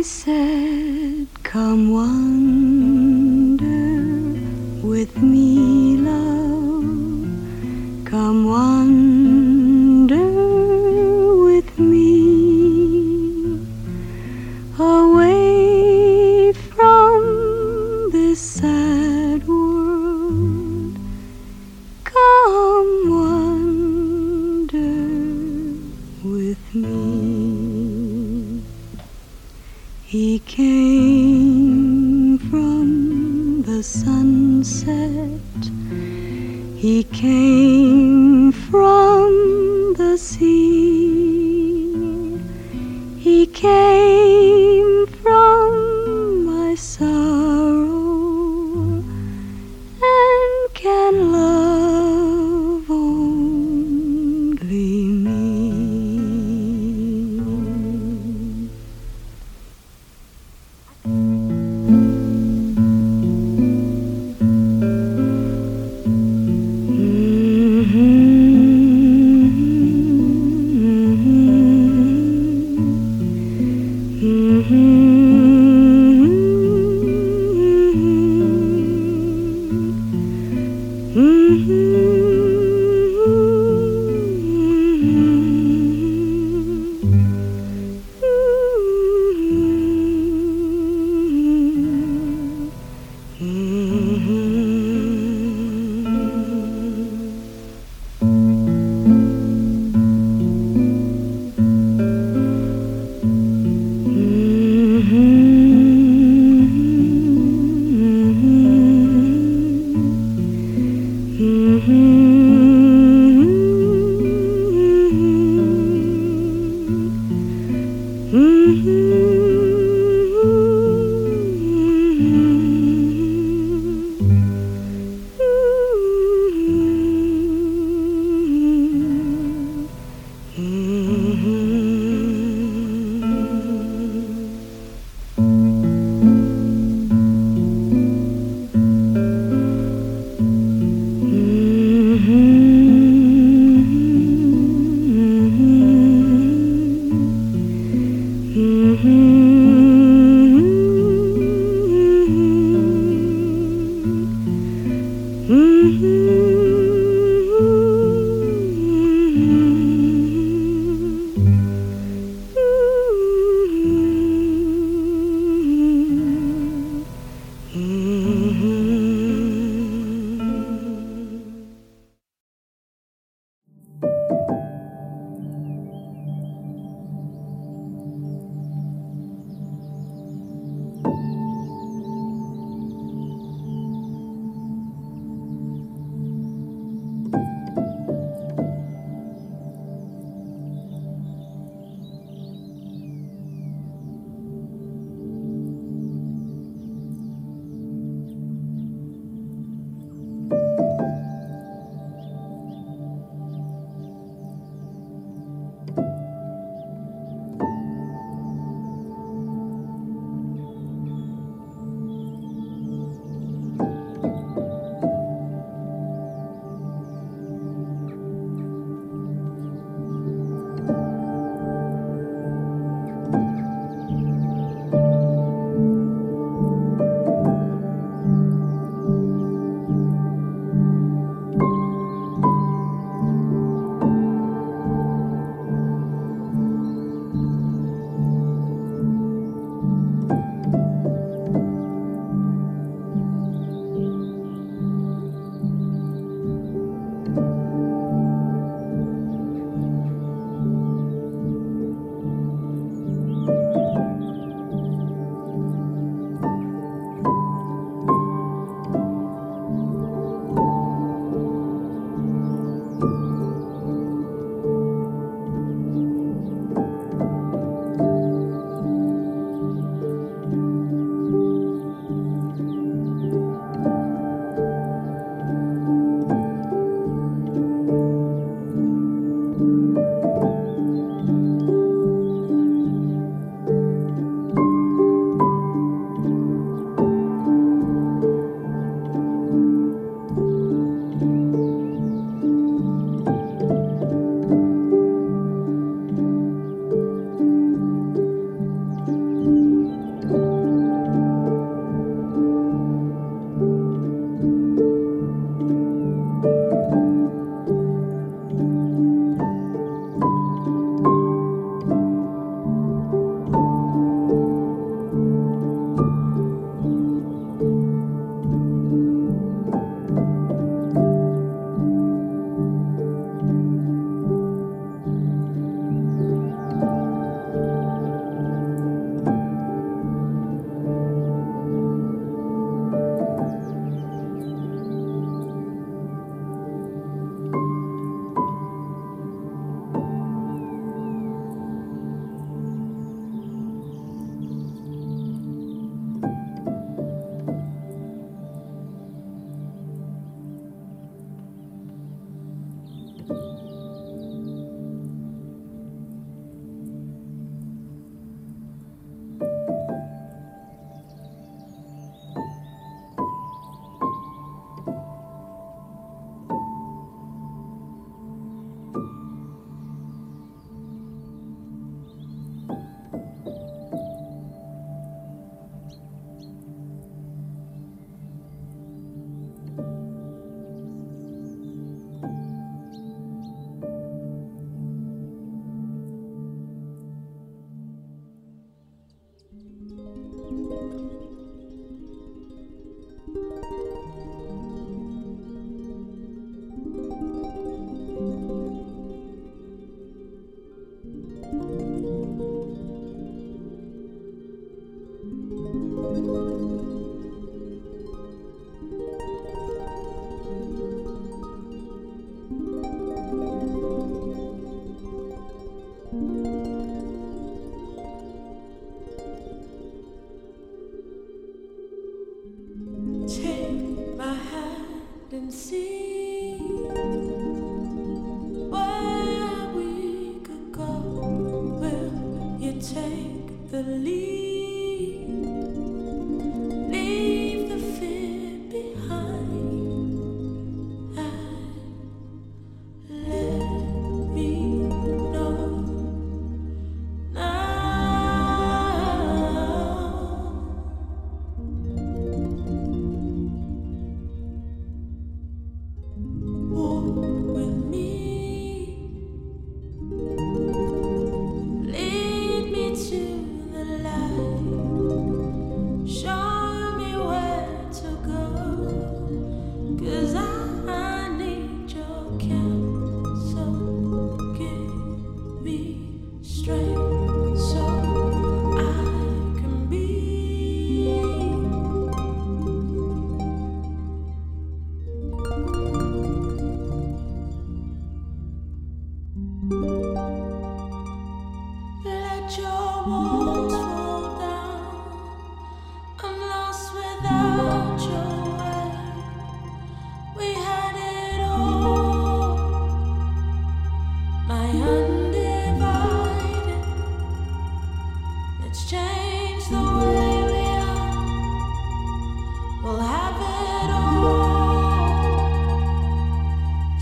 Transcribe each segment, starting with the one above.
He said, Come wander with me,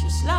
just like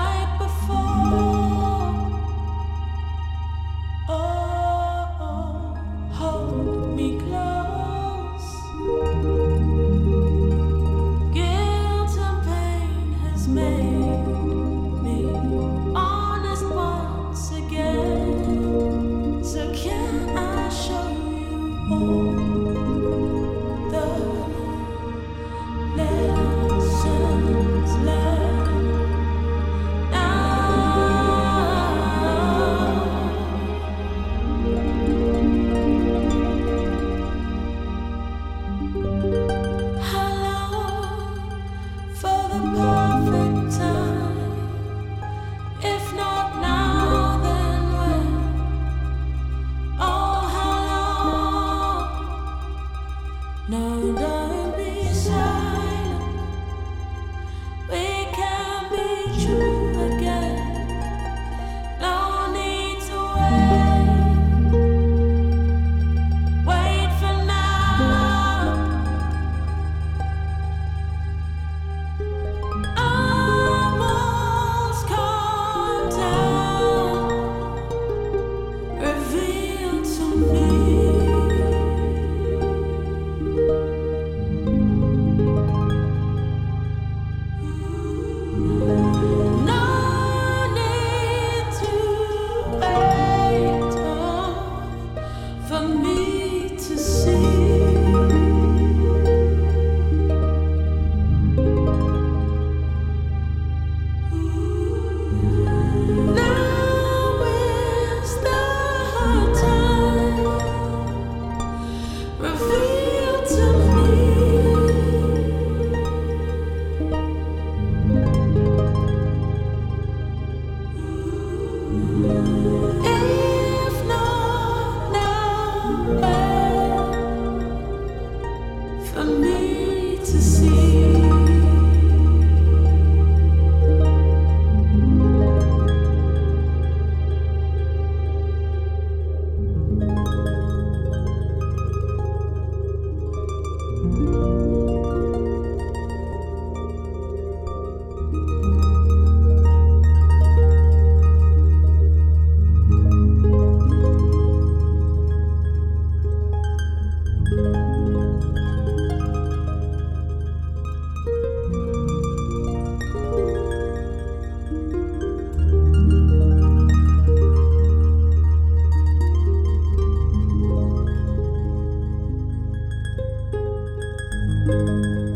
Música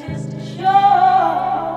Just test show.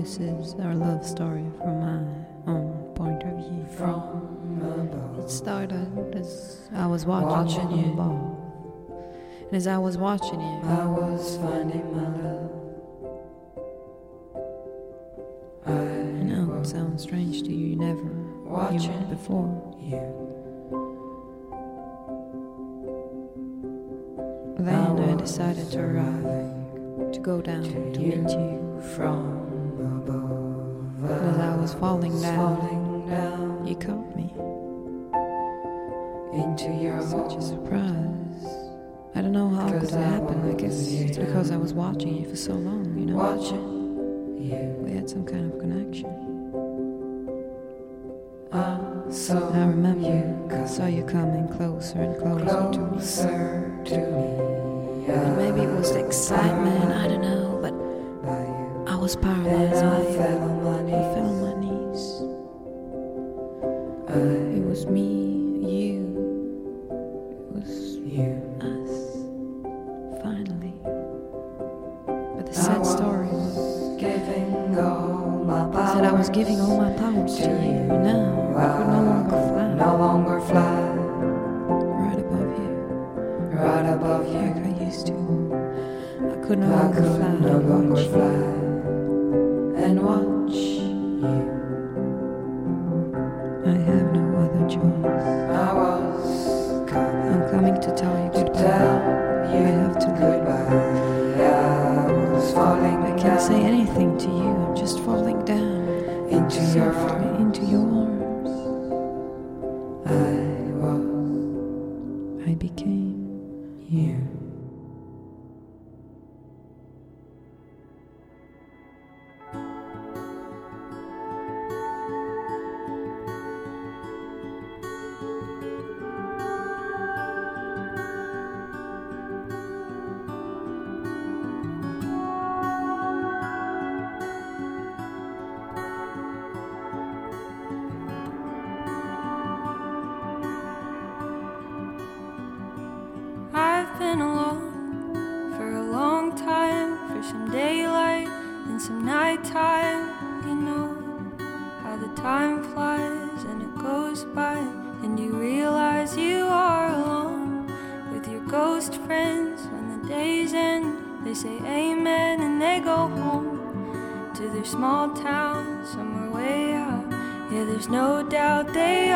This is our love story from my own point of view. From above. It started as I was watching, Watching you you. ball. And as I was watching you, I was finding my love. I I know it sounds strange to you, you never Watching. it before. you. Then I was decided to arrive, to go down to to you. meet you. from. And as I was falling down, you caught me. into your Such a surprise. I don't know how could it I happen. I guess it's because I was watching you for so long, you know. Watching you. We had some kind of connection. I saw I remember you I saw you coming closer and closer to me. to me. And maybe it was the excitement, I don't know, but by you. I was paralyzed by I you. fell on my I fell on knees. my knees. I, It was me, you. It was you. us. Finally. But the sad story was giving all my I power. said I was giving all my powers to you. Now I could no longer fly. No longer fly Right above you, right above like you. I used to. I could no I longer could fly. no longer fly you. small town, somewhere way out. Yeah, there's no doubt they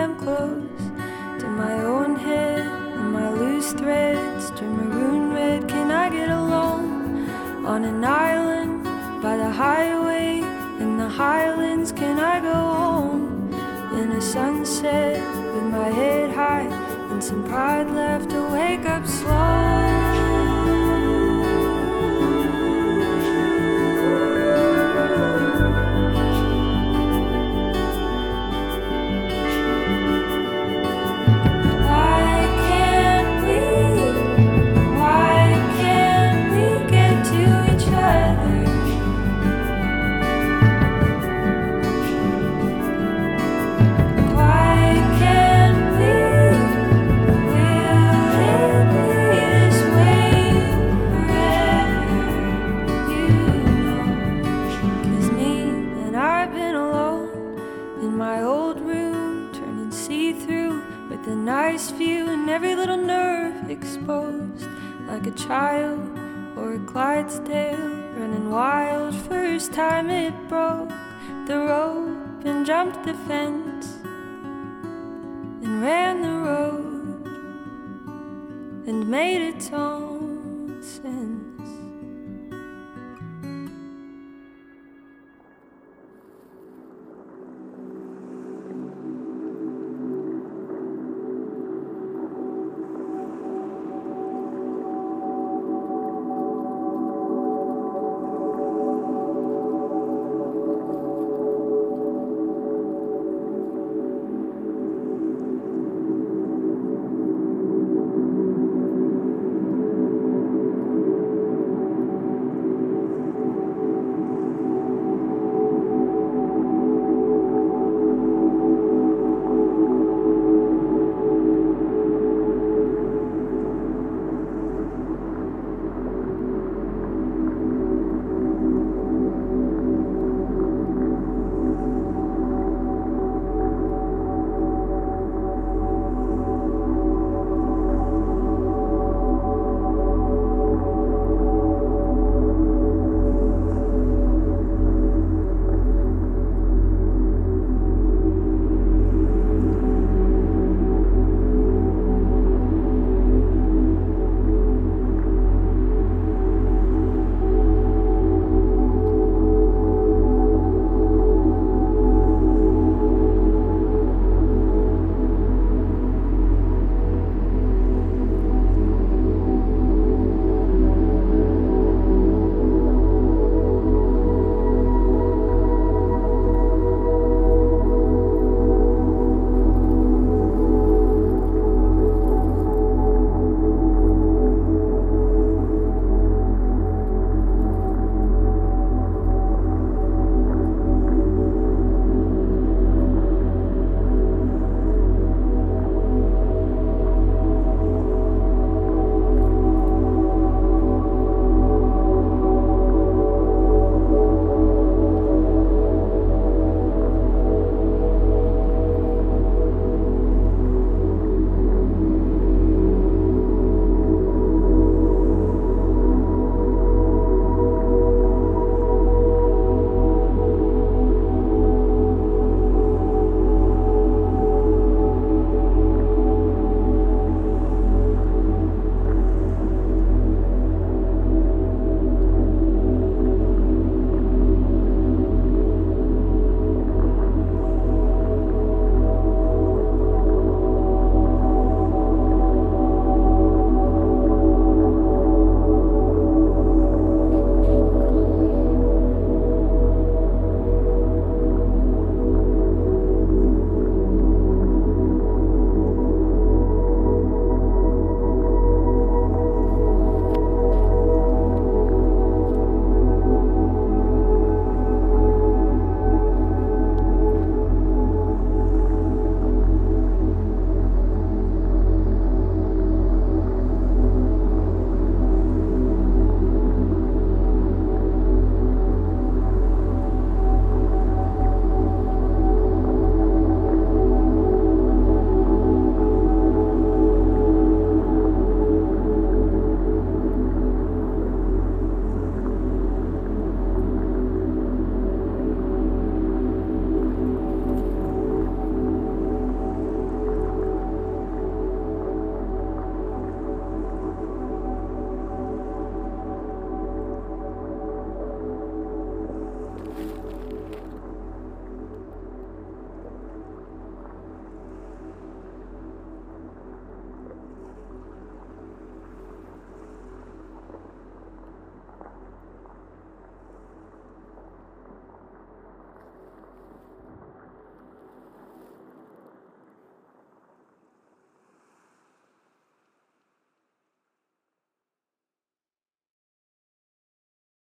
am close. a child or a Clydesdale running wild. First time it broke the rope and jumped the fence and ran the road and made its own sense.